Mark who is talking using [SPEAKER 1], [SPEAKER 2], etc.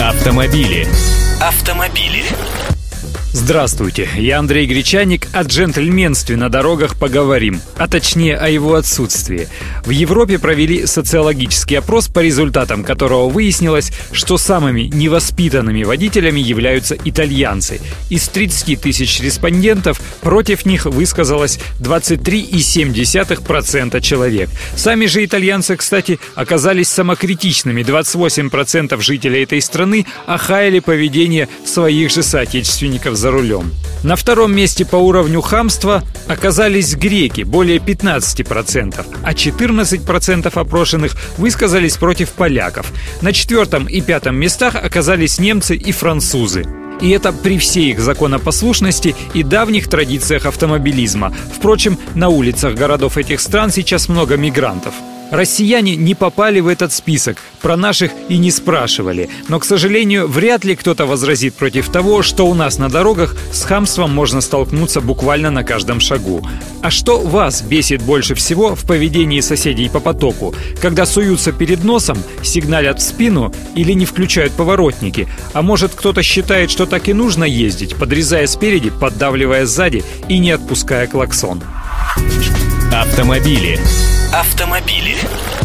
[SPEAKER 1] Автомобили. Автомобили.
[SPEAKER 2] Здравствуйте, я Андрей Гречаник. О джентльменстве на дорогах поговорим, а точнее о его отсутствии. В Европе провели социологический опрос, по результатам которого выяснилось, что самыми невоспитанными водителями являются итальянцы. Из 30 тысяч респондентов против них высказалось 23,7% человек. Сами же итальянцы, кстати, оказались самокритичными. 28% жителей этой страны охаяли поведение своих же соотечественников за рулем. На втором месте по уровню хамства оказались греки, более 15%, а 14% опрошенных высказались против поляков. На четвертом и пятом местах оказались немцы и французы. И это при всей их законопослушности и давних традициях автомобилизма. Впрочем, на улицах городов этих стран сейчас много мигрантов. Россияне не попали в этот список, про наших и не спрашивали. Но, к сожалению, вряд ли кто-то возразит против того, что у нас на дорогах с хамством можно столкнуться буквально на каждом шагу. А что вас бесит больше всего в поведении соседей по потоку? Когда суются перед носом, сигналят в спину или не включают поворотники? А может кто-то считает, что так и нужно ездить, подрезая спереди, поддавливая сзади и не отпуская клаксон?
[SPEAKER 1] Автомобили. Автомобили.